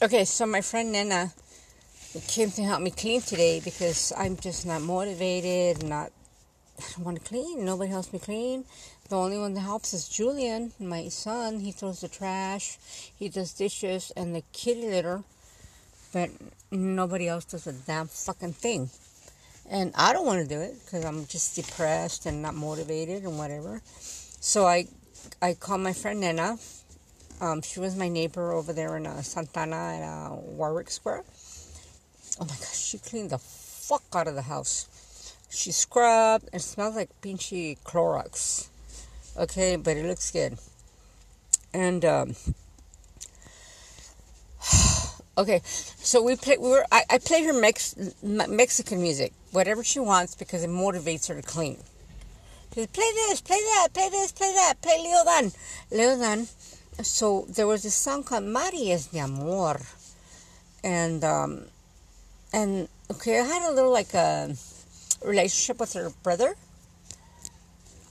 Okay, so my friend Nena came to help me clean today because I'm just not motivated, not I don't want to clean. Nobody helps me clean. The only one that helps is Julian, my son. He throws the trash, he does dishes, and the kitty litter. But nobody else does a damn fucking thing. And I don't want to do it because I'm just depressed and not motivated and whatever. So I, I called my friend Nena. Um, she was my neighbor over there in uh, Santa Ana at uh, Warwick Square. Oh my gosh, she cleaned the fuck out of the house. She scrubbed. It smells like pinchy Clorox. Okay, but it looks good. And um, okay, so we play. We were. I, I played her Mex, Mexican music, whatever she wants, because it motivates her to clean. She says, "Play this, play that, play this, play that, play Leo Dan, Leo Dan." So there was this song called "Mari de amor," and um, and okay, I had a little like a relationship with her brother.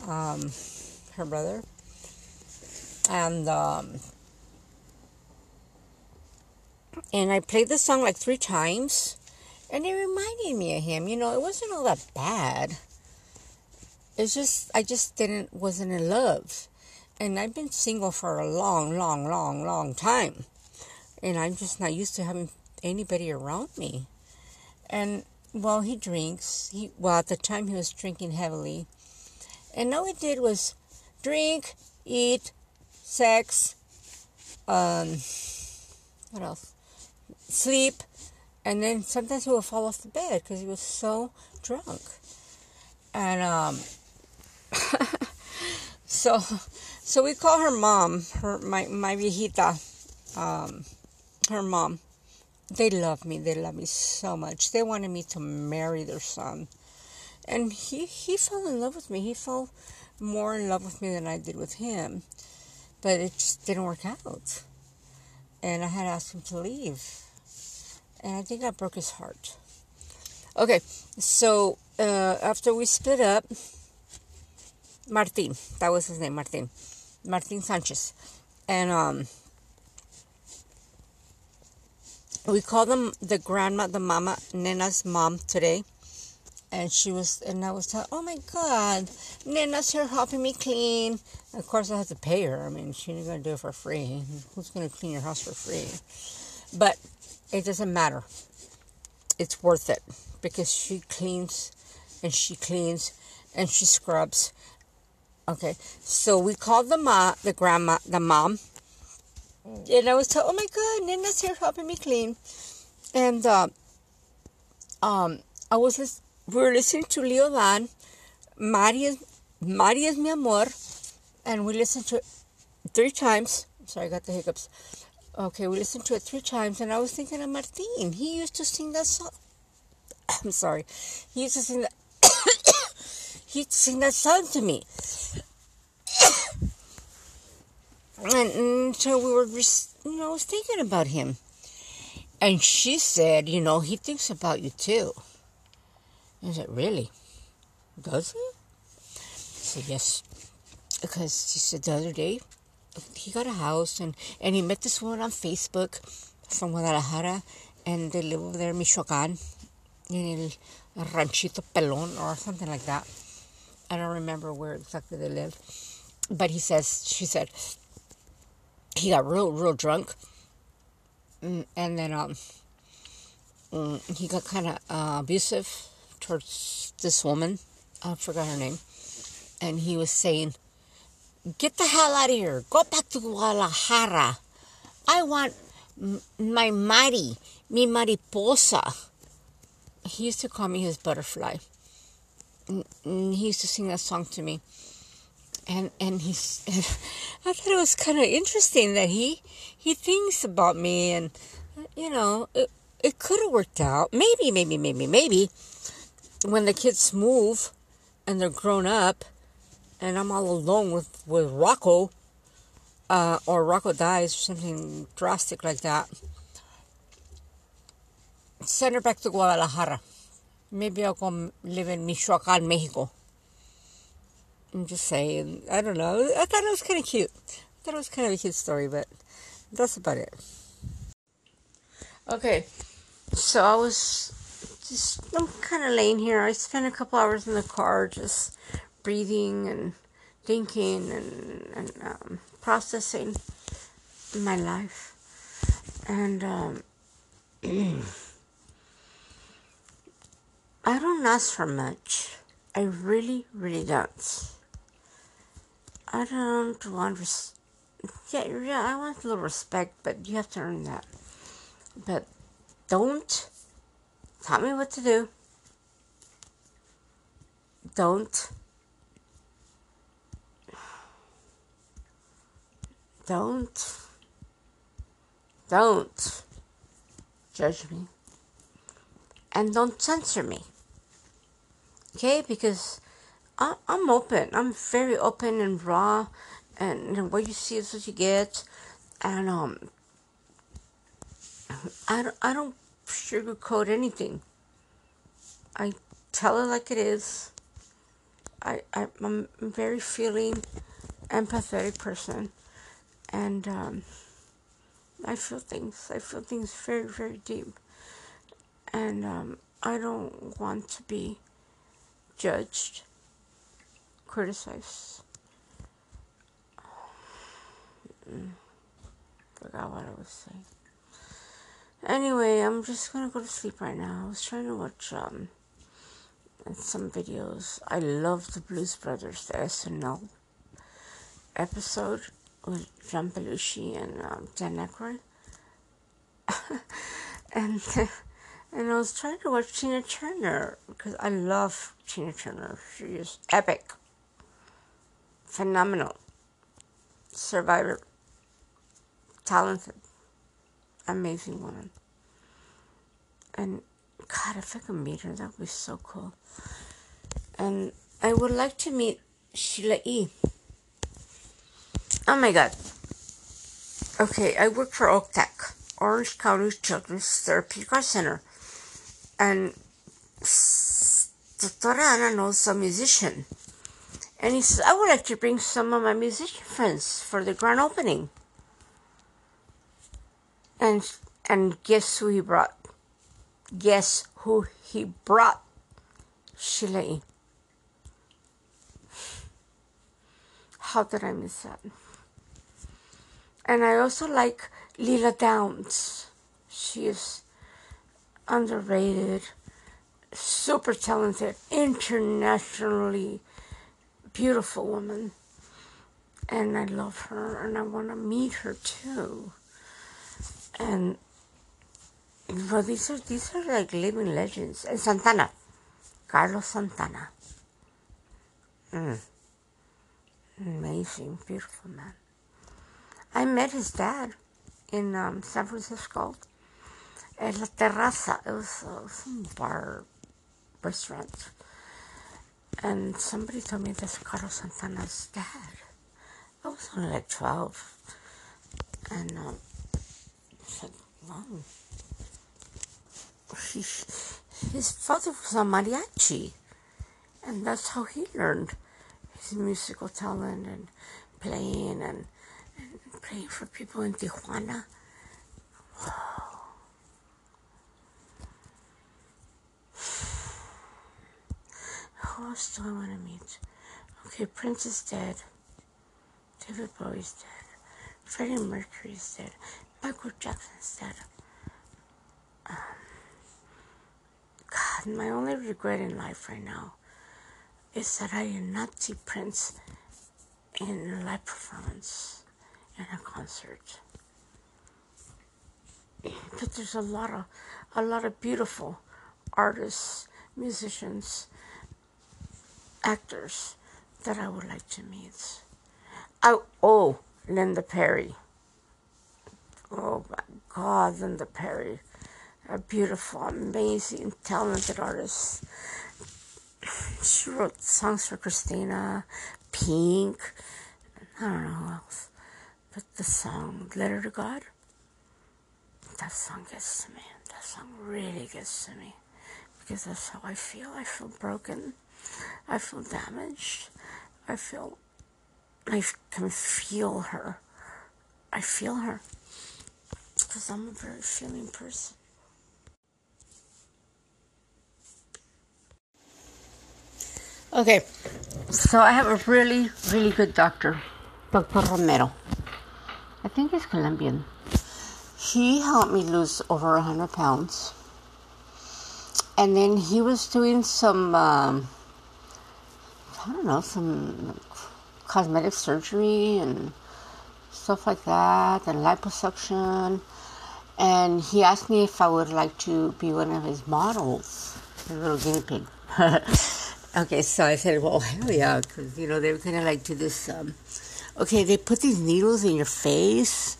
Um, her brother. And um, and I played the song like three times, and it reminded me of him. You know, it wasn't all that bad. It's just I just didn't wasn't in love, and I've been single for a long, long, long, long time, and I'm just not used to having anybody around me. And well, he drinks. He well at the time he was drinking heavily, and all he did was drink, eat, sex, um, what else? Sleep, and then sometimes he would fall off the bed because he was so drunk. And um, so, so we call her mom, her my my viejita, um, her mom. They love me. They love me so much. They wanted me to marry their son, and he he fell in love with me. He fell more in love with me than I did with him. But it just didn't work out. And I had asked him to leave. And I think I broke his heart. Okay, so uh, after we split up, Martin, that was his name, Martin, Martin Sanchez, and um, we called them the grandma, the mama, Nena's mom today, and she was and I was telling, oh my god, Nena's here helping me clean. Of course, I had to pay her. I mean, she ain't gonna do it for free. Who's gonna clean your house for free? But it doesn't matter. It's worth it because she cleans and she cleans and she scrubs. Okay, so we called the mom, the grandma, the mom, and I was telling, oh my god, Nena's here helping me clean, and uh, um, I was just we were listening to Leo Dan, Mari es, mi amor, and we listened to it three times. Sorry, I got the hiccups. Okay, we listened to it three times, and I was thinking of Martin. He used to sing that song. I'm sorry. He used to sing that. he used to sing that song to me. and, and so we were just, you know, thinking about him. And she said, you know, he thinks about you too. I said, Really? Does he? I said, Yes. Because she said the other day, he got a house and, and he met this woman on Facebook from Guadalajara and they live over there in Michoacan in El Ranchito Pelon or something like that. I don't remember where exactly they live. But he says, she said, he got real, real drunk. Mm, and then um, mm, he got kind of uh, abusive towards this woman. I forgot her name. And he was saying, Get the hell out of here. Go back to Guadalajara. I want my Mari, mi mariposa. He used to call me his butterfly. He used to sing that song to me. And and he's I thought it was kind of interesting that he he thinks about me and you know it, it could have worked out maybe maybe maybe maybe when the kids move and they're grown up and I'm all alone with, with Rocco, uh, or Rocco dies or something drastic like that, send her back to Guadalajara. Maybe I'll go live in Michoacan, Mexico. I'm just saying. I don't know. I thought it was kind of cute. I thought it was kind of a cute story, but that's about it. Okay, so I was just, I'm kind of laying here. I spent a couple hours in the car just breathing and thinking and, and um, processing my life. And um, I don't ask for much. I really, really don't. I don't want res- yeah, yeah, I want a little respect, but you have to earn that. But don't tell me what to do. Don't. Don't. Don't judge me. And don't censor me. Okay? Because I, I'm open. I'm very open and raw. And what you see is what you get. And um, I don't, I don't sugarcoat anything. I tell it like it is. I, I I'm a very feeling, empathetic person, and um, I feel things. I feel things very very deep, and um, I don't want to be judged, criticized. Mm, forgot what I was saying. Anyway, I'm just gonna go to sleep right now. I was trying to watch um some videos. I love the Blues Brothers, the SNL episode with John Belushi and um, Dan Aykroyd. and and I was trying to watch Tina Turner because I love Tina Turner. She is epic, phenomenal, survivor, talented amazing woman. And God, if I could meet her, that would be so cool. And I would like to meet Sheila E. Oh my God. Okay, I work for OCTAC, Orange County Children's Art Center. And Dr. Knows a musician. And he says, I would like to bring some of my musician friends for the grand opening. And and guess who he brought? Guess who he brought? Shilei. How did I miss that? And I also like Lila Downs. She is underrated, super talented, internationally beautiful woman. And I love her and I want to meet her too and well, these are these are like living legends. And Santana, Carlos Santana, mm. amazing, beautiful man. I met his dad in um, San Francisco at La Terraza. It was, uh, some bar restaurant, and somebody told me that's Carlos Santana's dad. I was only like twelve, and. Um, said, wow. He, his father was a mariachi, and that's how he learned his musical talent and playing and, and playing for people in Tijuana. Who else do I want to meet? Okay, Prince is dead. David Bowie's dead. Freddie Mercury's dead. Michael Jackson said, um, God, my only regret in life right now is that I did not see Prince in a live performance in a concert. But there's a lot of a lot of beautiful artists, musicians, actors that I would like to meet. I, oh, Linda Perry. Oh my God, Linda Perry. A beautiful, amazing, talented artist. She wrote songs for Christina, Pink, I don't know who else. But the song, Letter to God, that song gets to me. That song really gets to me. Because that's how I feel. I feel broken. I feel damaged. I feel, I can feel her. I feel her because I'm a very feeling person. Okay, so I have a really, really good doctor, Dr. Romero. I think he's Colombian. He helped me lose over 100 pounds. And then he was doing some, um, I don't know, some cosmetic surgery and stuff like that, and liposuction. And he asked me if I would like to be one of his models, a little guinea pig. okay, so I said, well, hell yeah, because, you know, they were kind of like do this, um, okay, they put these needles in your face,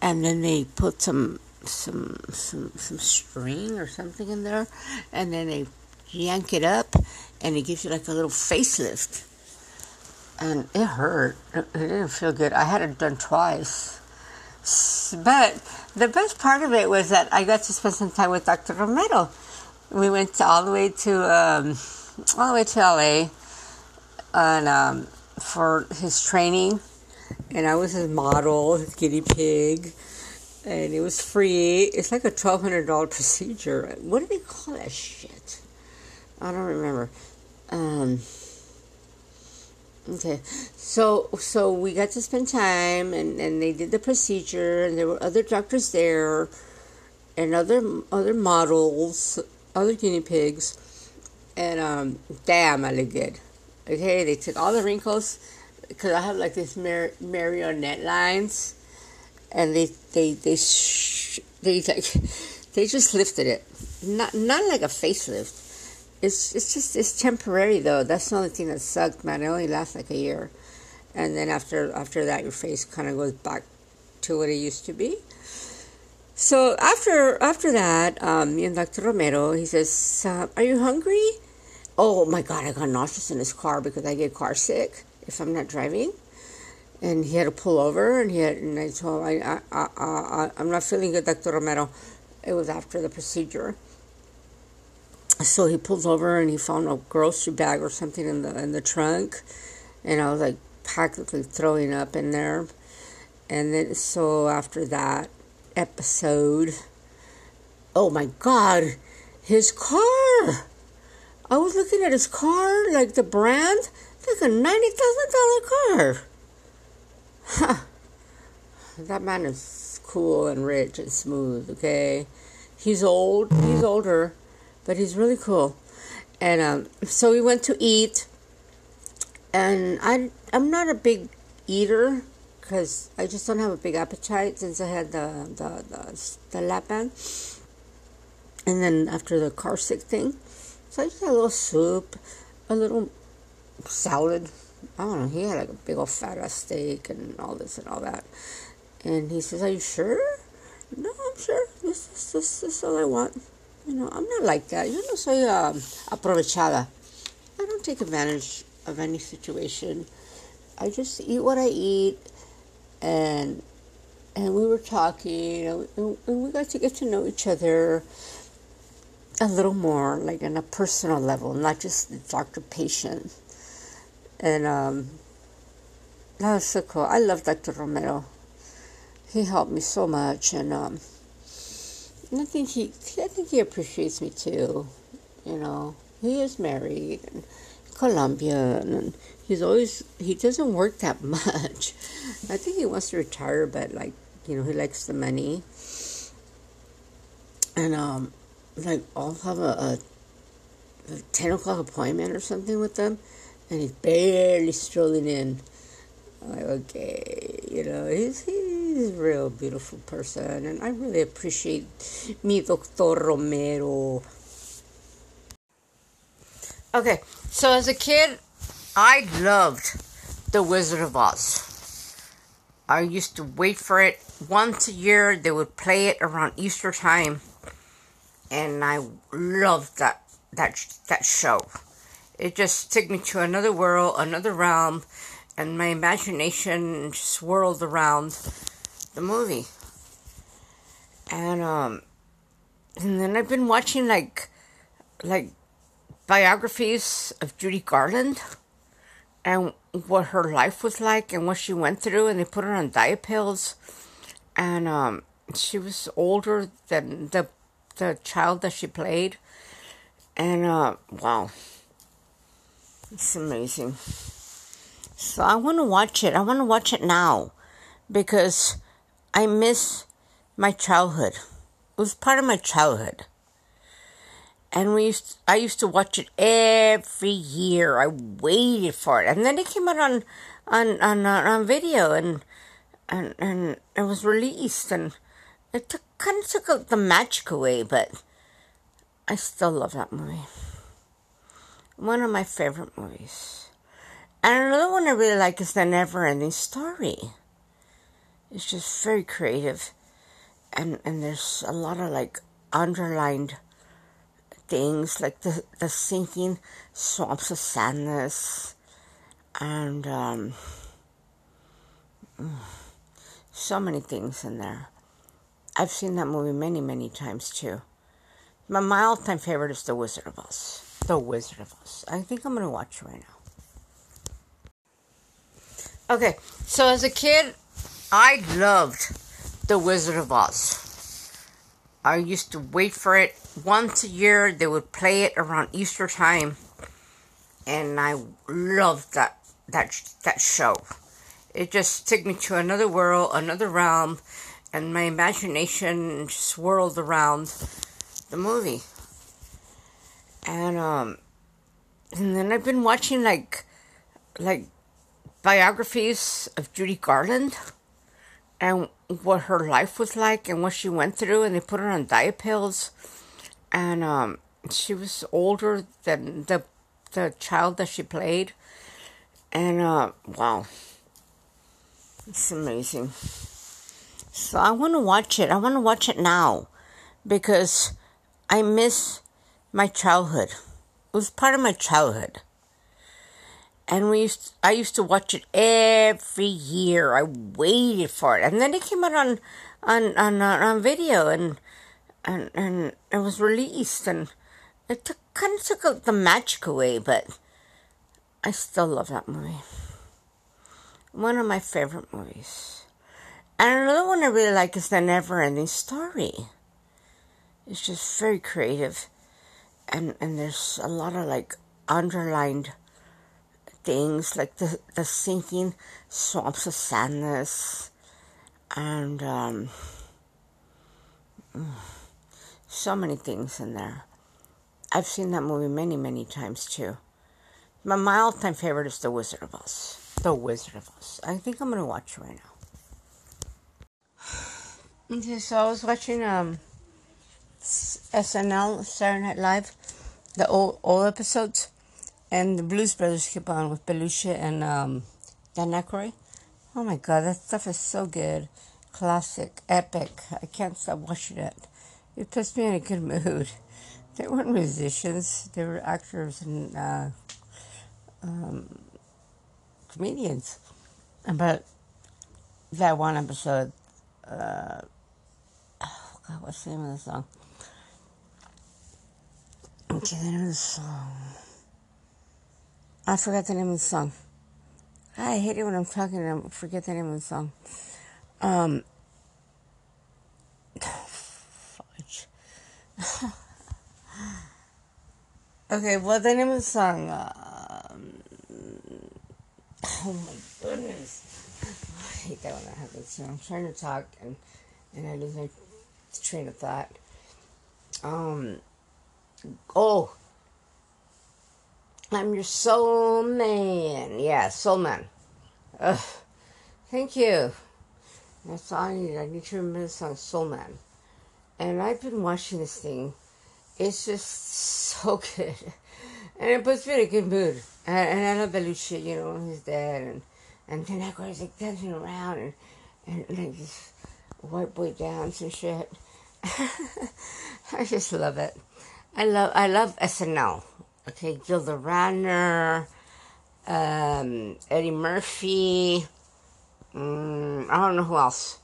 and then they put some, some, some, some string or something in there, and then they yank it up, and it gives you like a little facelift and it hurt. It didn't feel good. I had it done twice. But the best part of it was that I got to spend some time with Dr. Romero. We went all the way to um, all the way to LA and um, for his training, and I was his model, his guinea pig, and it was free. It's like a twelve hundred dollar procedure. What do they call that shit? I don't remember. Um, Okay, so so we got to spend time, and, and they did the procedure, and there were other doctors there, and other other models, other guinea pigs, and um, damn, I look good. Okay, they took all the wrinkles because I have like this mar- marionette lines, and they they they sh- they like they just lifted it, not not like a facelift it's it's just it's temporary though. That's the only thing that sucked, man. It only lasts like a year, and then after after that, your face kind of goes back to what it used to be. So after after that, um, and Dr. Romero, he says, uh, "Are you hungry?" Oh my God, I got nauseous in his car because I get car sick if I'm not driving. And he had to pull over, and he had, and I told him, I, I, I, I, I'm not feeling good, Dr. Romero. It was after the procedure so he pulls over and he found a grocery bag or something in the in the trunk, and I was like practically throwing up in there. And then so after that episode, oh my god, his car! I was looking at his car, like the brand, like a ninety thousand dollar car. Huh. That man is cool and rich and smooth. Okay, he's old. He's older but he's really cool. And um, so we went to eat, and I I'm not a big eater because I just don't have a big appetite since I had the the the, the lap band. And then after the car sick thing, so I just had a little soup, a little salad. I don't know. He had like a big old fat ass steak and all this and all that. And he says, "Are you sure?" No, I'm sure. This, this, this, this is all I want. You know, I'm not like that. Yo no soy uh, aprovechada. I don't take advantage of any situation. I just eat what I eat, and and we were talking, you know and we got to get to know each other a little more, like on a personal level, not just doctor patient. And um, that was so cool. I love Dr. Romero. He helped me so much, and um, I think he, I think he appreciates me too. You know, he is married and Colombian, and he's always he doesn't work that much. I think he wants to retire, but like you know, he likes the money. And um, like I'll have a, a, a ten o'clock appointment or something with them, and he's barely strolling in. I'm like, okay, you know, he's He's a real beautiful person, and I really appreciate me, Doctor Romero. Okay, so as a kid, I loved The Wizard of Oz. I used to wait for it once a year. They would play it around Easter time, and I loved that that that show. It just took me to another world, another realm, and my imagination swirled around the movie. And um and then I've been watching like like biographies of Judy Garland and what her life was like and what she went through and they put her on diet pills. And um she was older than the the child that she played, and uh, wow, it's amazing. So I want to watch it. I want to watch it now because I miss my childhood. It was part of my childhood. And we used I used to watch it every year. I waited for it. And then it came out on on on, on video and and and it was released and it took, kind of took the magic away, but I still love that movie. One of my favorite movies. And another one I really like is The Never Ending Story. It's just very creative. And, and there's a lot of like underlined things like the, the sinking swamps of sadness and um, so many things in there. I've seen that movie many, many times too. My, my all time favorite is The Wizard of Oz. The Wizard of Oz. I think I'm to watch it right now. Okay, so as a kid, I loved The Wizard of Oz. I used to wait for it once a year. They would play it around Easter time, and I loved that that that show. It just took me to another world, another realm, and my imagination swirled around the movie. And um, and then I've been watching like like biographies of Judy Garland and what her life was like and what she went through, and they put her on diet pills, and um, she was older than the the child that she played, and uh, wow, it's amazing. So I want to watch it. I want to watch it now because I miss my childhood. It was part of my childhood. And we used I used to watch it every year. I waited for it. And then it came out on on on on video and and and it was released and it took, kind of took the magic away, but I still love that movie. One of my favorite movies. And another one I really like is The Never Ending Story. It's just very creative. And, and there's a lot of like underlined things like the, the sinking swamps of sadness and um, so many things in there. I've seen that movie many, many times too. My, my all time favorite is The Wizard of Oz. The Wizard of Oz. I think I'm to watch it right now. Okay, so I was watching um SNL Saturday Night Live, the old old episodes, and the Blues Brothers keep on with Belushi and um, Dan Aykroyd. Oh my god, that stuff is so good, classic, epic. I can't stop watching it. It puts me in a good mood. They weren't musicians; they were actors and uh, um, comedians. But that one episode. Uh, God, what's the name of the song? Okay, the name of the song. I forgot the name of the song. I hate it when I'm talking and I forget the name of the song. Um, fudge. okay, what the name of the song. Um, oh my goodness. I hate that when that happens. I'm trying to talk and, and I lose my train of thought. Um, oh, I'm your soul man. Yeah, soul man. Ugh. Thank you. That's all I need. I need to remember the song Soul Man. And I've been watching this thing. It's just so good. And it puts me in a good mood. And, and I love Belushi, you know, he's dead. And, and then I was like dancing around and, and like this white boy dance and shit. I just love it. I love I love SNL. Okay, Gilda Radner, um, Eddie Murphy. Um, I don't know who else.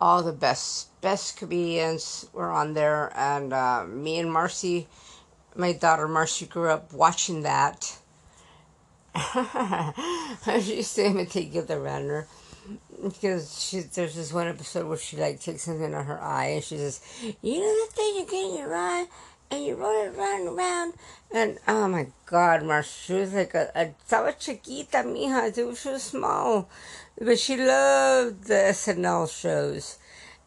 All the best best comedians were on there, and uh, me and Marcy, my daughter Marcy, grew up watching that. I used to imitate Gilda Radner. because she, there's this one episode where she like takes something on her eye and she says, "You know the thing you get in your eye." And you roll it around and around, and oh my God, my shoes like a, a estaba chiquita, mija, she was small, but she loved the SNL shows,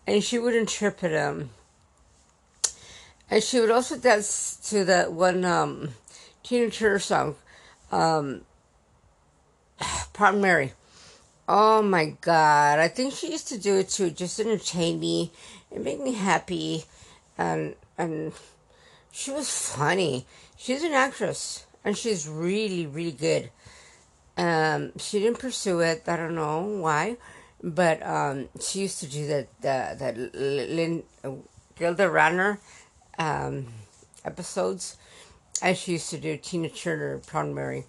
and she would interpret them, and she would also dance to that one um, Tina Turner song, um, Mary. Oh my God. I think she used to do it to just entertain me and make me happy. And, and she was funny. She's an actress and she's really, really good. Um, she didn't pursue it. I don't know why, but um, she used to do that. That, that Lynn, Gilda um, episodes, and she used to do Tina Turner, Proud Mary.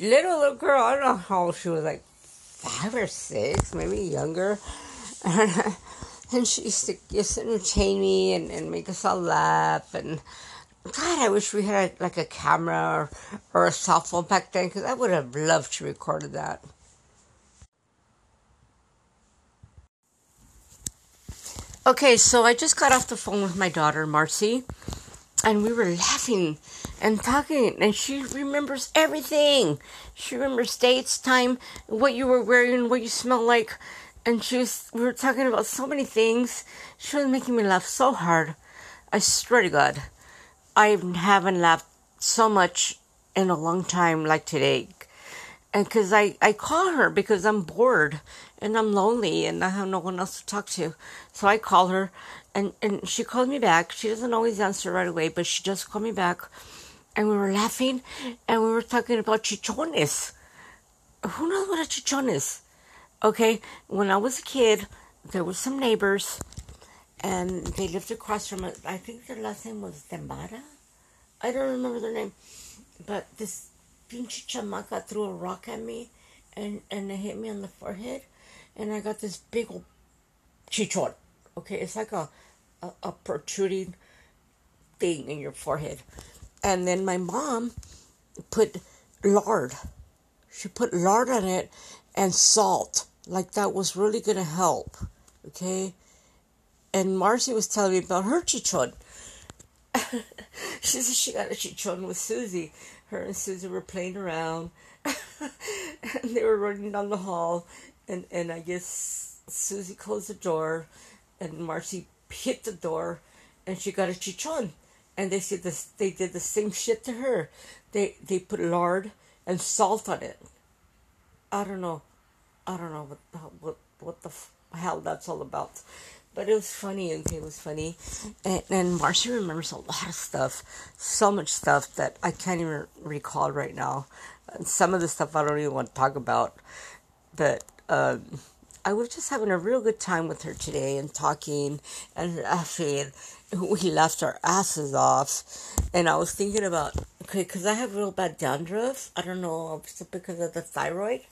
Little little girl, I don't know how old she was, like five or six, maybe younger. and she used to just entertain me and, and make us all laugh. And God, I wish we had like a camera or, or a cell phone back then because I would have loved to record that. Okay, so I just got off the phone with my daughter, Marcy, and we were laughing and talking and she remembers everything she remembers dates time what you were wearing what you smell like and she was we were talking about so many things. She was making me laugh so hard. I swear to god i haven't laughed so much in a long time like today. And because I, I call her because i'm bored and i'm lonely and i have no one else to talk to. So i call her and, and she called me back. She doesn't always answer right away but she just called me back. And we were laughing and we were talking about chichones. Who knows what a chichon is? Okay, when I was a kid, there were some neighbors and they lived across from it. I think their last name was Dembara. I don't remember their name. But this pinche chamaca threw a rock at me and, and it hit me on the forehead. And I got this big old chichon. Okay, it's like a, a, a protruding thing in your forehead. And then my mom put lard. She put lard on it and salt. Like that was really going to help. Okay? And Marcy was telling me about her chichon. she said she got a chichon with Susie. Her and Susie were playing around. and they were running down the hall. And, and I guess Susie closed the door. And Marcy hit the door. And she got a chichon and they said this they did the same shit to her. They they put lard and salt on it. I don't know, I don't know what what what the hell that's all about, but it was funny and it was funny, and, and Marcia remembers a lot of stuff, so much stuff that I can't even recall right now. And some of the stuff I don't even want to talk about, but. Um, I was just having a real good time with her today and talking and laughing we laughed our asses off. And I was thinking about, okay, because I have real bad dandruff. I don't know, because of the thyroid.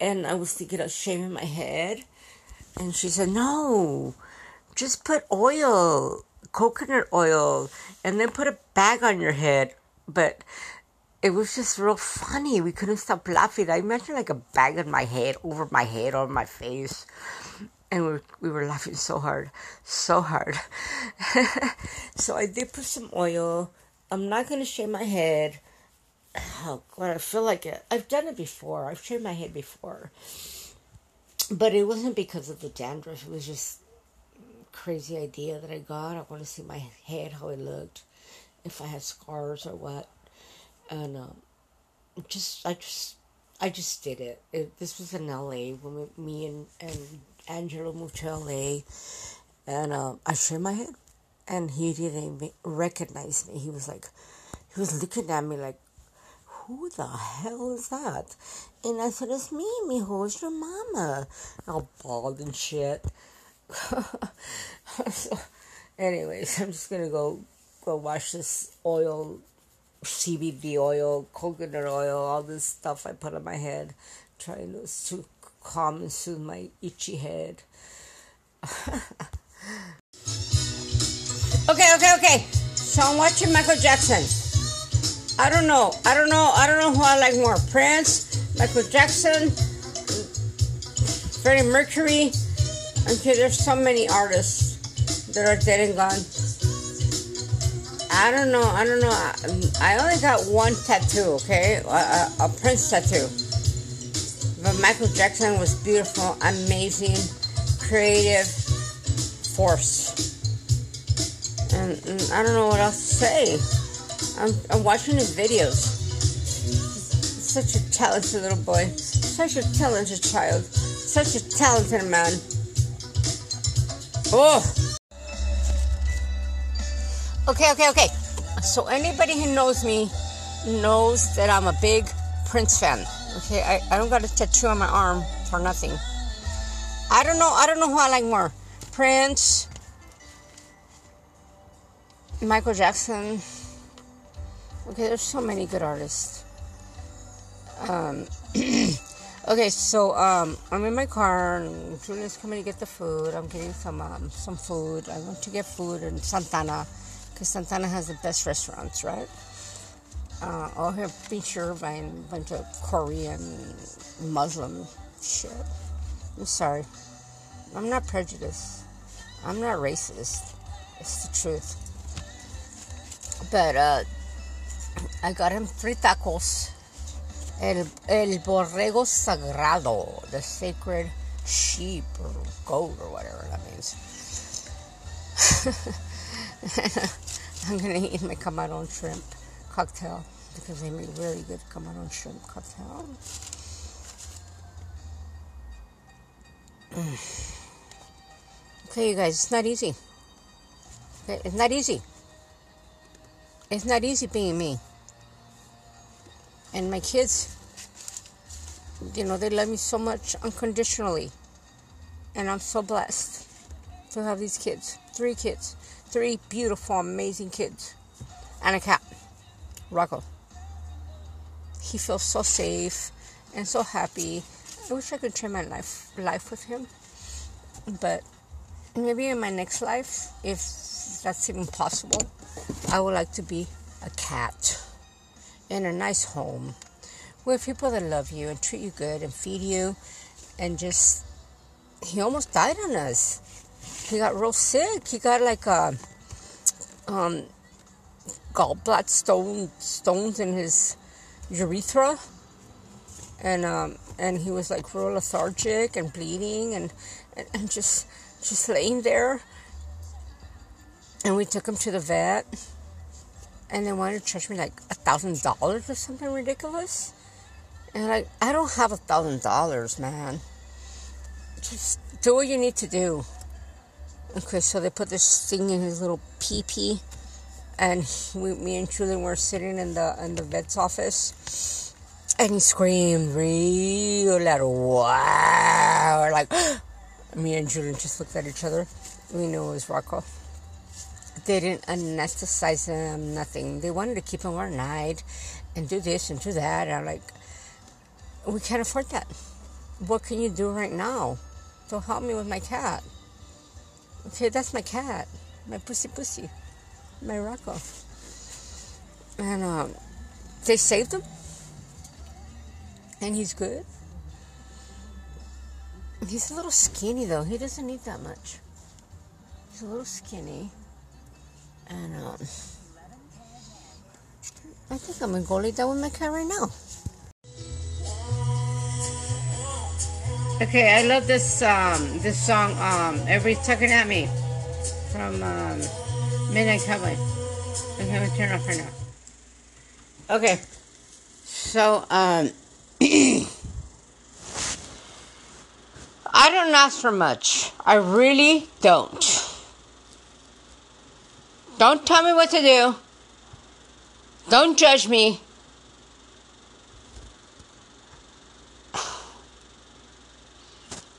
And I was thinking of shaving my head. And she said, no, just put oil, coconut oil, and then put a bag on your head. But it was just real funny. We couldn't stop laughing. I imagined like a bag on my head, over my head, on my face and we were, we were laughing so hard, so hard. so I did put some oil. I'm not gonna shave my head. Oh God, I feel like it. I've done it before. I've shaved my head before, but it wasn't because of the dandruff. It was just crazy idea that I got. I want to see my head how it looked, if I had scars or what, and um, just I just I just did it. it this was in L.A. when me and and Angelo moved to LA, and um, I shaved my head, and he didn't recognize me. He was like, he was looking at me like, who the hell is that? And I said, it's me, mijo, it's your mama. All bald and shit. so, anyways, I'm just gonna go go wash this oil, CBD oil, coconut oil, all this stuff I put on my head, trying to calm and soothe my itchy head. okay, okay, okay. So I'm watching Michael Jackson. I don't know. I don't know. I don't know who I like more. Prince, Michael Jackson, Freddie Mercury. Okay, there's so many artists that are dead and gone. I don't know. I don't know. I only got one tattoo. Okay, a, a, a Prince tattoo. But Michael Jackson was beautiful, amazing, creative force. And, and I don't know what else to say. I'm, I'm watching his videos. Such a talented little boy. Such a talented child. Such a talented man. Oh! Okay, okay, okay. So anybody who knows me knows that I'm a big Prince fan. Okay, I, I don't got a tattoo on my arm for nothing. I don't know. I don't know who I like more, Prince, Michael Jackson. Okay, there's so many good artists. Um, okay, so um, I'm in my car and Julian's coming to get the food. I'm getting some um, some food. I want to get food in Santa Ana because Santa Ana has the best restaurants, right? Uh, all here by a bunch of Korean Muslim shit. I'm sorry. I'm not prejudiced. I'm not racist. It's the truth. But uh, I got him three tacos. El, el borrego sagrado, the sacred sheep or goat or whatever that means. I'm gonna eat my camarón shrimp cocktail because they make really good camarón shrimp cocktail. Mm. Okay, you guys, it's not easy. It's not easy. It's not easy being me. And my kids, you know, they love me so much unconditionally. And I'm so blessed to have these kids. Three kids. Three beautiful, amazing kids. And a cat, Rocco. He feels so safe and so happy. I wish I could share my life life with him. But maybe in my next life, if that's even possible, I would like to be a cat in a nice home with people that love you and treat you good and feed you and just he almost died on us he got real sick. He got like a um, gallbladder stone stones in his urethra, and um, and he was like real lethargic and bleeding and, and, and just just laying there. And we took him to the vet, and they wanted to charge me like a thousand dollars or something ridiculous. And like, I don't have a thousand dollars, man. Just do what you need to do. Okay, so they put this thing in his little pee pee, and we, me and Julian were sitting in the in the vet's office, and he screamed real loud, "Wow!" Like, me and Julian just looked at each other. We knew it was Rocco. They didn't anesthetize him, nothing. They wanted to keep him overnight and do this and do that. And I'm like, we can't afford that. What can you do right now to help me with my cat? Okay, that's my cat, my pussy pussy, my Rocco. And um, they saved him, and he's good. He's a little skinny though. He doesn't eat that much. He's a little skinny, and um, I think I'm gonna go lay down with my cat right now. Okay, I love this um, this song. Um, Everybody's talking at me from um, Midnight Cowboy. I'm gonna turn off right now. Okay, so um, I don't ask for much. I really don't. Don't tell me what to do. Don't judge me.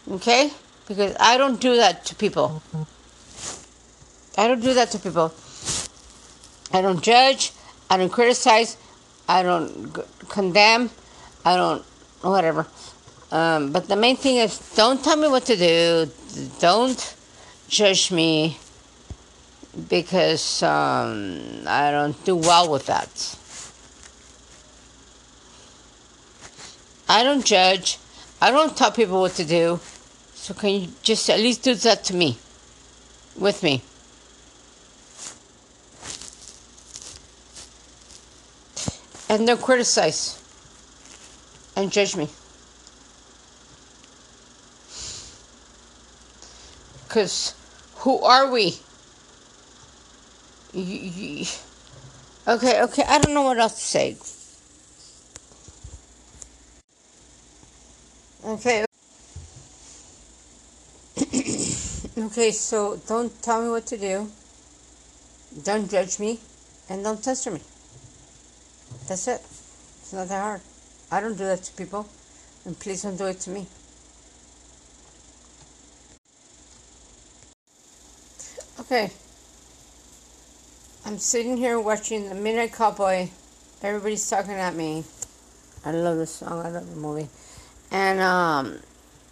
Okay? Because I don't do that to people. I don't do that to people. I don't judge. I don't criticize. I don't condemn. I don't, whatever. Um, but the main thing is don't tell me what to do. Don't judge me because um, I don't do well with that. I don't judge. I don't tell people what to do. So can you just at least do that to me? With me. And don't criticize and judge me. Because who are we? Okay, okay, I don't know what else to say. Okay. okay, so don't tell me what to do. Don't judge me. And don't censor me. That's it. It's not that hard. I don't do that to people. And please don't do it to me. Okay. I'm sitting here watching The Midnight Cowboy. Everybody's talking at me. I love this song. I love the movie. And um,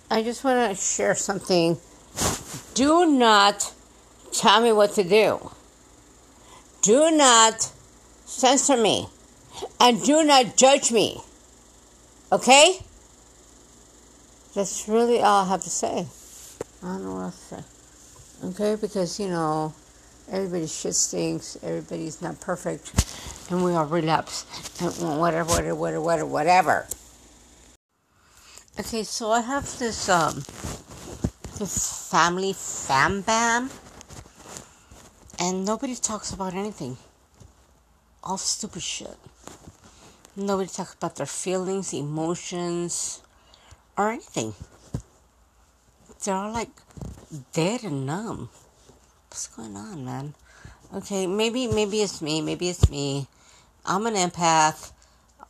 I just want to share something. Do not tell me what to do. Do not censor me. And do not judge me. Okay? That's really all I have to say. I don't know what else to say. Okay? Because, you know, everybody's shit stinks. Everybody's not perfect. And we all relapse. And whatever, whatever, whatever, whatever. Okay, so I have this um this family fam bam and nobody talks about anything. All stupid shit. Nobody talks about their feelings, emotions, or anything. They're all like dead and numb. What's going on, man? Okay, maybe maybe it's me, maybe it's me. I'm an empath.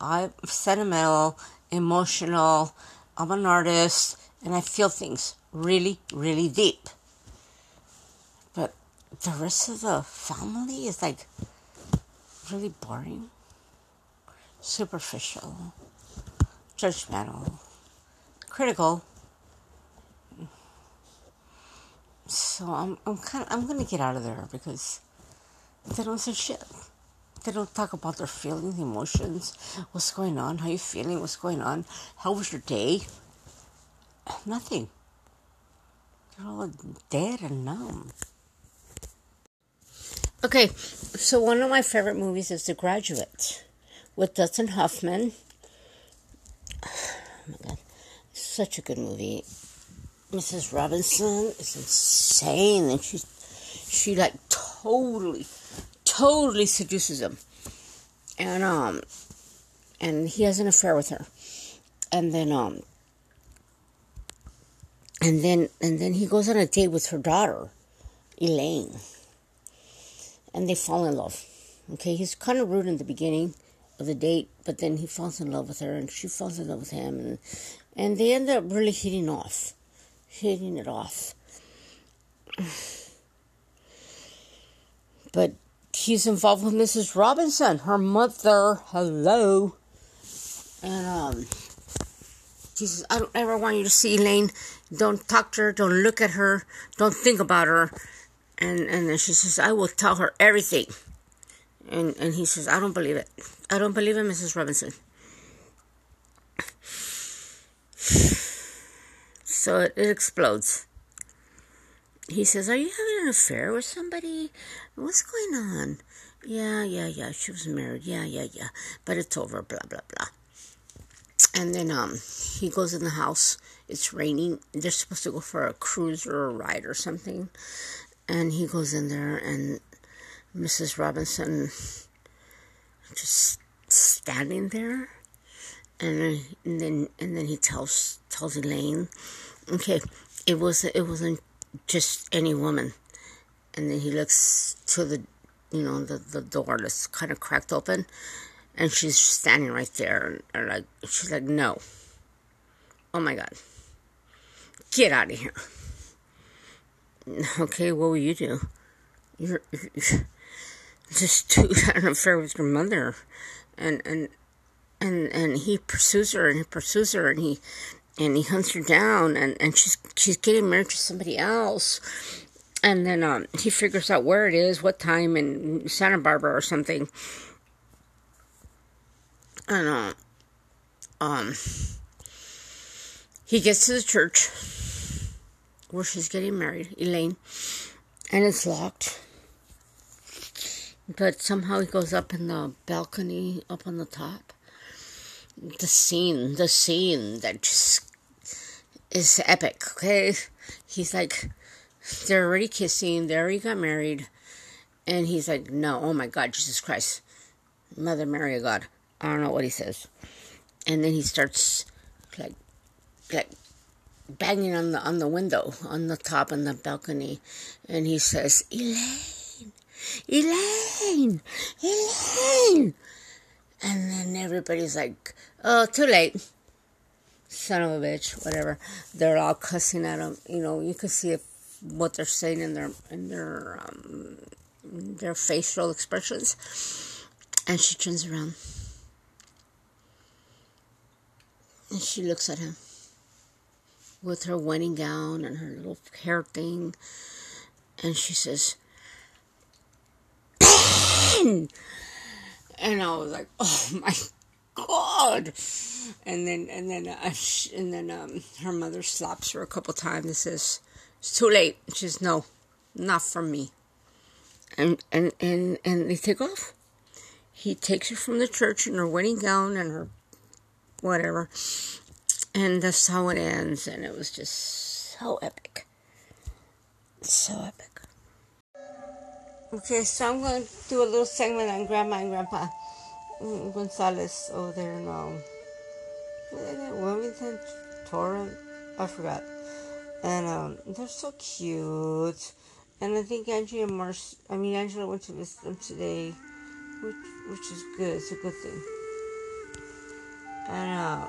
I'm sentimental, emotional I'm an artist and I feel things really, really deep. But the rest of the family is like really boring, superficial, judgmental, critical. So I'm I'm kind of, I'm gonna get out of there because they don't say shit. They don't talk about their feelings, emotions, what's going on, how you feeling, what's going on, how was your day? Nothing. They're all dead and numb. Okay, so one of my favorite movies is The Graduate with Dustin Hoffman. Oh my god, such a good movie. Mrs. Robinson is insane, and she's she like totally totally seduces him, and um, and he has an affair with her, and then um, and then and then he goes on a date with her daughter, Elaine, and they fall in love. Okay, he's kind of rude in the beginning of the date, but then he falls in love with her, and she falls in love with him, and and they end up really hitting off, hitting it off. But he's involved with Mrs. Robinson, her mother. Hello. And um, he says, I don't ever want you to see Elaine. Don't talk to her. Don't look at her. Don't think about her. And and then she says, I will tell her everything. And and he says, I don't believe it. I don't believe it, Mrs. Robinson. So it, it explodes he says, Are you having an affair with somebody? What's going on? Yeah, yeah, yeah. She was married. Yeah, yeah, yeah. But it's over, blah, blah, blah. And then um, he goes in the house. It's raining. They're supposed to go for a cruise or a ride or something. And he goes in there, and Mrs. Robinson just standing there. And then, and then, and then he tells tells Elaine, okay, it was it wasn't just any woman. And then he looks to the, you know, the, the door that's kind of cracked open. And she's standing right there. And, like, she's like, no. Oh my God. Get out of here. Okay, what will you do? You're, you're this dude had an affair with your mother. And, and, and, and he pursues her and he pursues her and he and he hunts her down and, and she's she's getting married to somebody else and then um, he figures out where it is what time in santa barbara or something and uh, um he gets to the church where she's getting married, Elaine, and it's locked. But somehow he goes up in the balcony, up on the top. The scene, the scene that just is epic, okay? He's like, they're already kissing, they already got married, and he's like, no, oh my God, Jesus Christ, Mother Mary of God. I don't know what he says. And then he starts like, like banging on the on the window on the top on the balcony, and he says, "Elaine, Elaine, Elaine," and then everybody's like, "Oh, too late." Son of a bitch, whatever. They're all cussing at him. You know, you can see what they're saying in their in their um, their facial expressions. And she turns around and she looks at him with her wedding gown and her little hair thing. And she says, and I was like, oh my god! And then and then uh, and then um, her mother slaps her a couple times and says, "It's too late." She says, "No, not for me." And and and and they take off. He takes her from the church in her wedding gown and her whatever, and that's how it ends, and it was just so epic. So epic. Okay, so I'm going to do a little segment on Grandma and Grandpa Gonzalez over there in um, Wilmington, Torrance. I forgot. And um, they're so cute. And I think Angie and Mars, I mean, Angela went to visit them today, which, which is good. It's a good thing. And uh,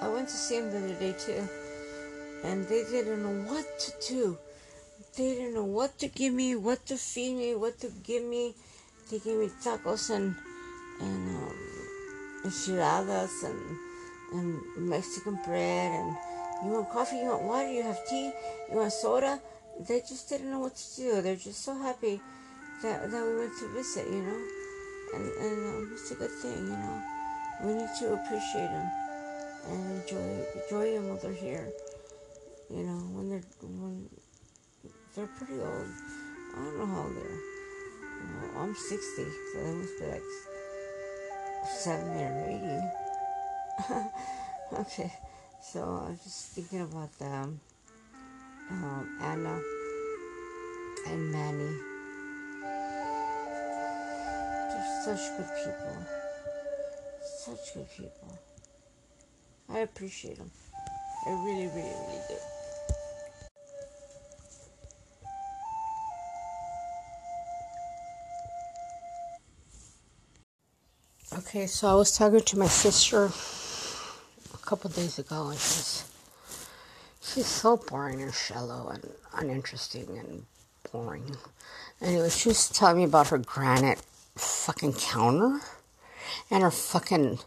I went to see them the other day too, and they didn't know what to do. They didn't know what to give me, what to feed me, what to give me. They gave me tacos and and um, enchiladas and and Mexican bread and you want coffee, you want water, you have tea, you want soda. They just didn't know what to do. They're just so happy that, that we went to visit, you know, and and um, it's a good thing, you know. We need to appreciate them and enjoy enjoy them while they're here. You know, when they're when they're pretty old. I don't know how old they're. Well, I'm 60, so they must be like 70 or 80. okay, so I was just thinking about them. Um, Anna and Manny. They're such good people. Such good people. I appreciate them. I really, really, really do. Okay, so I was talking to my sister a couple days ago, and she's she's so boring and shallow and uninteresting and boring. Anyway, she was telling me about her granite fucking counter and her fucking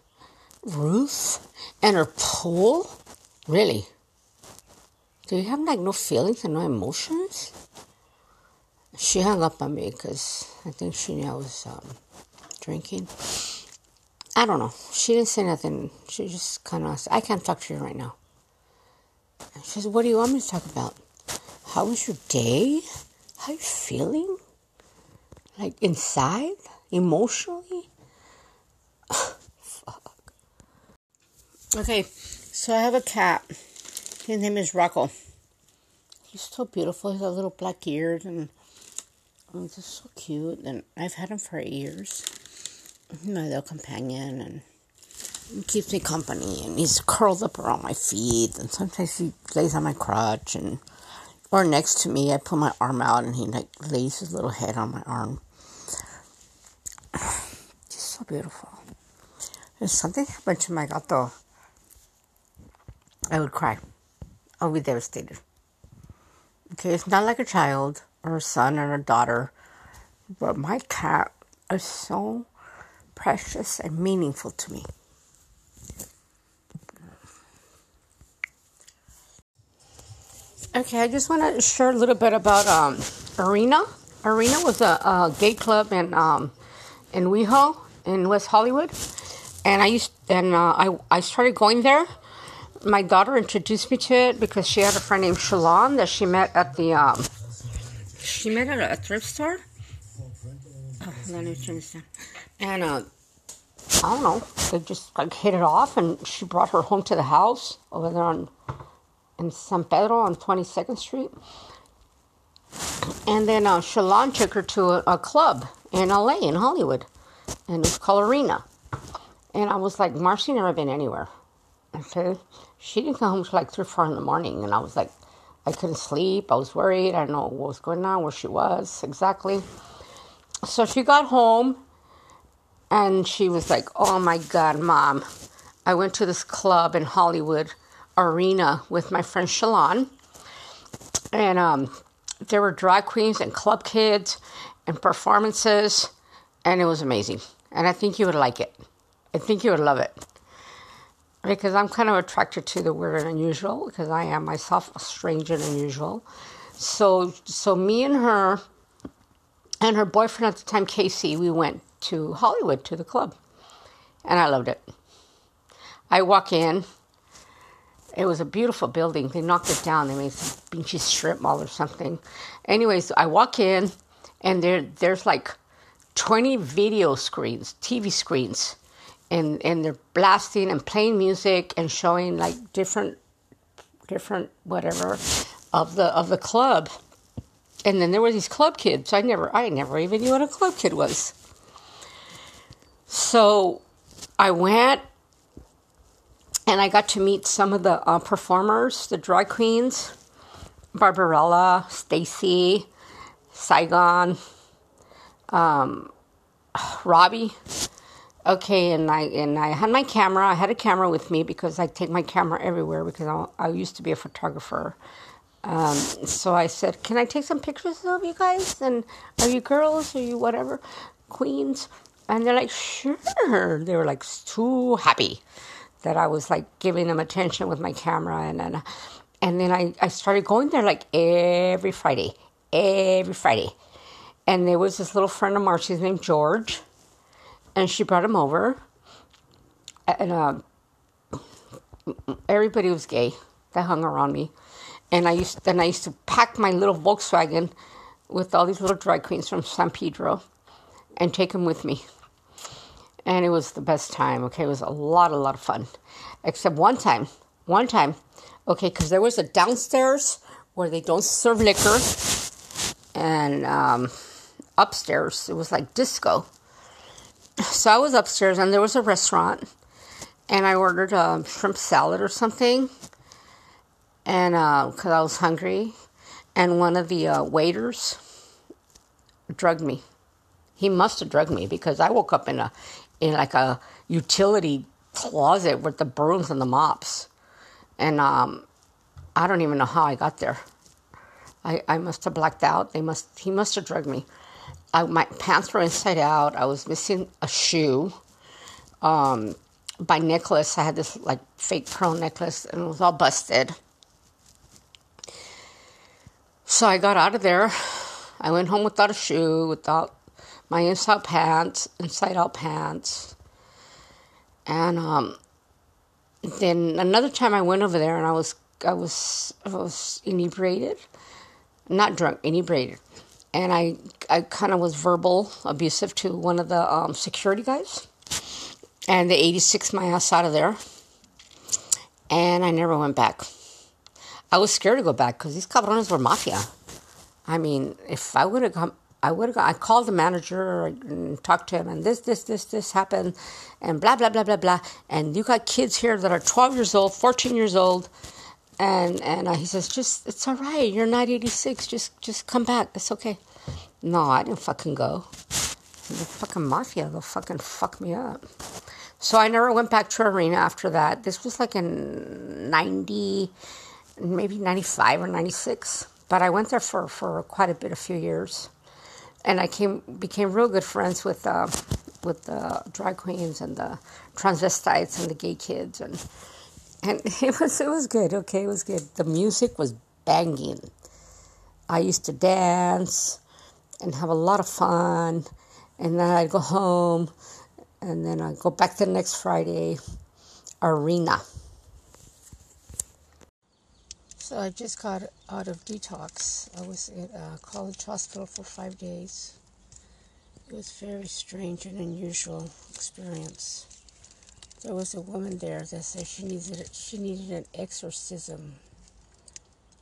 roof and her pool? Really? Do you have like no feelings and no emotions? She hung up on me because I think she knew I was um, drinking. I don't know. She didn't say nothing. She just kind of, I can't talk to you right now. She says, What do you want me to talk about? How was your day? How you feeling? Like inside? Emotionally? Fuck. Okay, so I have a cat. His name is Rocco. He's so beautiful. He's got little black ears and he's just so cute. And I've had him for years. My little companion and keeps me company. And he's curled up around my feet. And sometimes he lays on my crotch and or next to me. I put my arm out and he like lays his little head on my arm. He's so beautiful. If something happened to my gato, I would cry. I would be devastated. Okay, it's not like a child or a son or a daughter, but my cat is so precious and meaningful to me. Okay, I just want to share a little bit about um, Arena. Arena was a, a gay club in um, in WeHo in West Hollywood, and I used and uh, I I started going there my daughter introduced me to it because she had a friend named Shalon that she met at the um, she met at a, thrift store. Oh, let me turn this down. And uh, I don't know, they just like hit it off, and she brought her home to the house over there on in San Pedro on Twenty Second Street. And then uh, Shalon took her to a, a club in LA in Hollywood, and it was called Arena. And I was like, Marcy never been anywhere. Okay, she didn't come home till like three, four in the morning, and I was like, I couldn't sleep. I was worried. I don't know what was going on, where she was exactly. So she got home, and she was like, "Oh my God, mom, I went to this club in Hollywood Arena with my friend Shalon, and um, there were drag queens and club kids and performances, and it was amazing. And I think you would like it. I think you would love it." because I'm kind of attracted to the weird and unusual because I am myself a strange and unusual. So so me and her and her boyfriend at the time, Casey, we went to Hollywood to the club, and I loved it. I walk in. It was a beautiful building. They knocked it down. They made some beachy strip mall or something. Anyways, I walk in, and there there's like twenty video screens, TV screens and and they're blasting and playing music and showing like different different whatever of the of the club and then there were these club kids. I never i never even knew what a club kid was. So i went and i got to meet some of the uh, performers the drag queens. Barbarella stacy saigon um, robbie. Okay and i and i had my camera. I had a camera with me because i take my camera everywhere because i, I used to be a photographer um, so i said can i take some pictures of you guys? And are you girls? Are you whatever queens? And they're like sure. They were like too happy that i was like giving them attention with my camera. And then and then i, I started going there like every friday every friday. And there was this little friend of marcy's named george and she brought him over, and uh, everybody was gay that hung around me, and I used then I used to pack my little Volkswagen with all these little drag queens from San Pedro, and take them with me, and it was the best time. Okay, it was a lot, a lot of fun, except one time, one time, okay, because there was a downstairs where they don't serve liquor, and um, upstairs it was like disco. So I was upstairs and there was a restaurant, and I ordered a shrimp salad or something, and because uh, I was hungry, and one of the uh, waiters drugged me. He must have drugged me because I woke up in a in like a utility closet with the brooms and the mops, and um, I don't even know how I got there. I, I must have blacked out. They must he must have drugged me. I, my pants were inside out. I was missing a shoe. Um, by necklace, I had this like fake pearl necklace and it was all busted. So I got out of there. I went home without a shoe, without my inside pants, inside out pants. And um, then another time I went over there and I was I was I was inebriated, not drunk, inebriated and I I kind of was verbal abusive to one of the um, security guys, and they 86 my ass out of there, and I never went back. I was scared to go back because these cabrones were mafia. I mean, if I would have come, I would have. I called the manager and talked to him, and this, this, this, this happened, and blah, blah, blah, blah, blah. And you got kids here that are 12 years old, 14 years old, and and he says, just it's all right. You're not 86. Just just come back. It's okay. No, I didn't fucking go. The fucking mafia, they'll fucking fuck me up. So I never went back to Arena after that. This was like in 90, maybe 95 or 96. But I went there for, for quite a bit, a few years. And I came became real good friends with uh, with the drag queens and the transvestites and the gay kids and and it was it was good. Okay, it was good. The music was banging. I used to dance and have a lot of fun, and then I'd go home, and then I'd go back the next Friday. Arena. So I just got out of detox. I was at a college hospital for five days. It was very strange and unusual experience. There was a woman there that said she needed she needed an exorcism.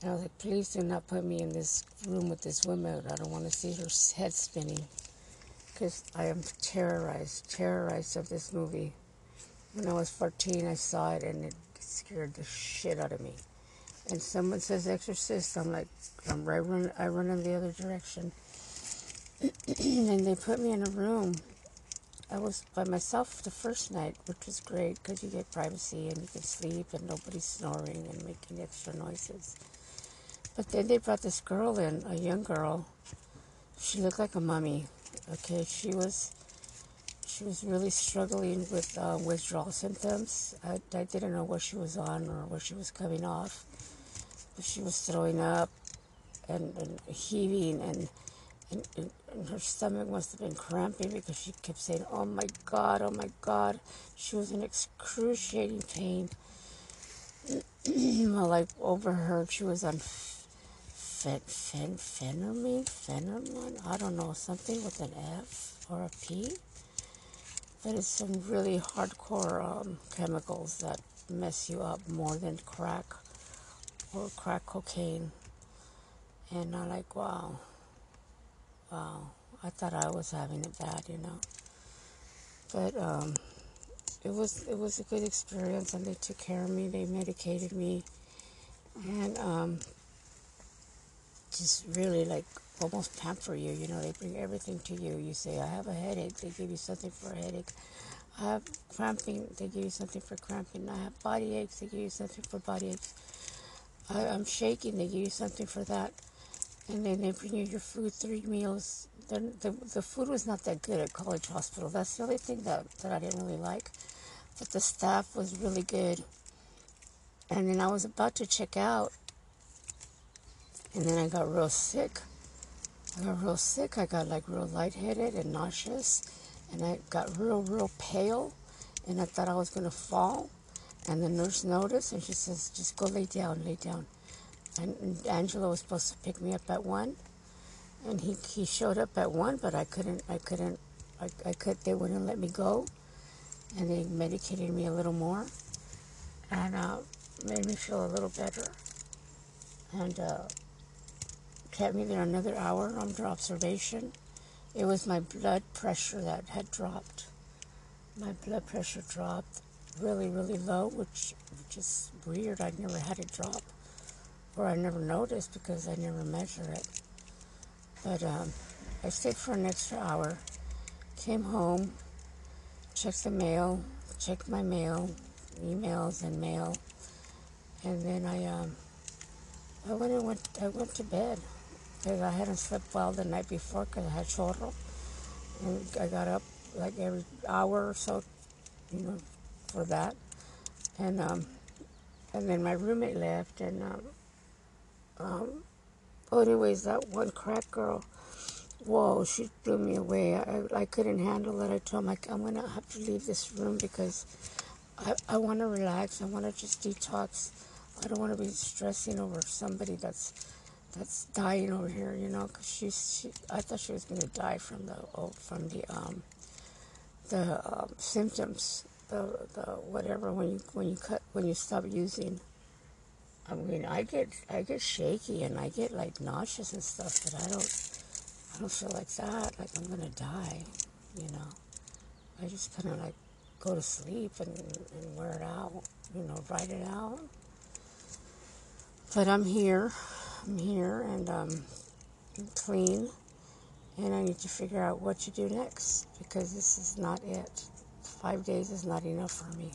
And I was like, please do not put me in this room with this woman. I don't want to see her head spinning. Because I am terrorized, terrorized of this movie. When I was 14, I saw it and it scared the shit out of me. And someone says exorcist, I'm like, I'm right run, I run in the other direction. and they put me in a room. I was by myself the first night, which was great because you get privacy and you can sleep and nobody's snoring and making extra noises. But then they brought this girl in, a young girl. She looked like a mummy. Okay, she was she was really struggling with uh, withdrawal symptoms. I, I didn't know what she was on or what she was coming off. She was throwing up and, and heaving, and, and, and her stomach must have been cramping because she kept saying, Oh my God, oh my God. She was in excruciating pain. well, I overheard she was on fen, fen, phenermine, phenermine, I don't know, something with an F or a P. But it's some really hardcore um, chemicals that mess you up more than crack or crack cocaine. And I'm like, wow, wow. I thought I was having it bad, you know. But um, it was it was a good experience, and they took care of me. They medicated me, and um, just really like almost pamper you. You know, they bring everything to you. You say, I have a headache. They give you something for a headache. I have cramping. They give you something for cramping. I have body aches. They give you something for body aches. I, am shaking. They give you something for that. And then they bring you your food, three meals. The, the, the food was not that good at College Hospital. That's the only thing that, that I didn't really like. But the staff was really good. And then I was about to check out and then I got real sick. I got real sick. I got like real lightheaded and nauseous. And I got real, real pale. And I thought I was going to fall. And the nurse noticed and she says, just go lay down, lay down. And Angelo was supposed to pick me up at one. And he, he showed up at one, but I couldn't, I couldn't, I, I could, they wouldn't let me go. And they medicated me a little more. And uh, made me feel a little better. And uh, kept me there another hour under observation. It was my blood pressure that had dropped. My blood pressure dropped really, really low, which, which is weird. I never had it drop, or I never noticed because I never measure it. But um, I stayed for an extra hour, came home, checked the mail, checked my mail, emails and mail, and then I um, I went and went I went to bed because I hadn't slept well the night before because I had chorro. And I got up like every hour or so, you know, for that. And um, and then my roommate left, and um, um, anyways, that one crack girl, whoa, she blew me away. I, I couldn't handle it. I told him, like, I'm going to have to leave this room because I, I want to relax. I want to just detox. I don't want to be stressing over somebody that's that's dying over here, you know, because she's, she, I thought she was going to die from the, oh, from the, um, the um, symptoms, the, the whatever, when you, when you cut, when you stop using. I mean, I get, I get shaky and I get like nauseous and stuff, but I don't, I don't feel like that, like I'm to die, you know. I just kind of like go to sleep and, and wear it out, you know, write it out. But I'm here. I'm here and um, I'm clean, and I need to figure out what to do next because this is not it. Five days is not enough for me.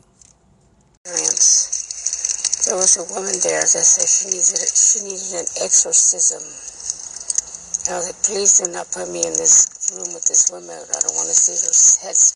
There was a woman there that said she needed she needed an exorcism. I was like, please do not put me in this room with this woman. I don't want to see her head.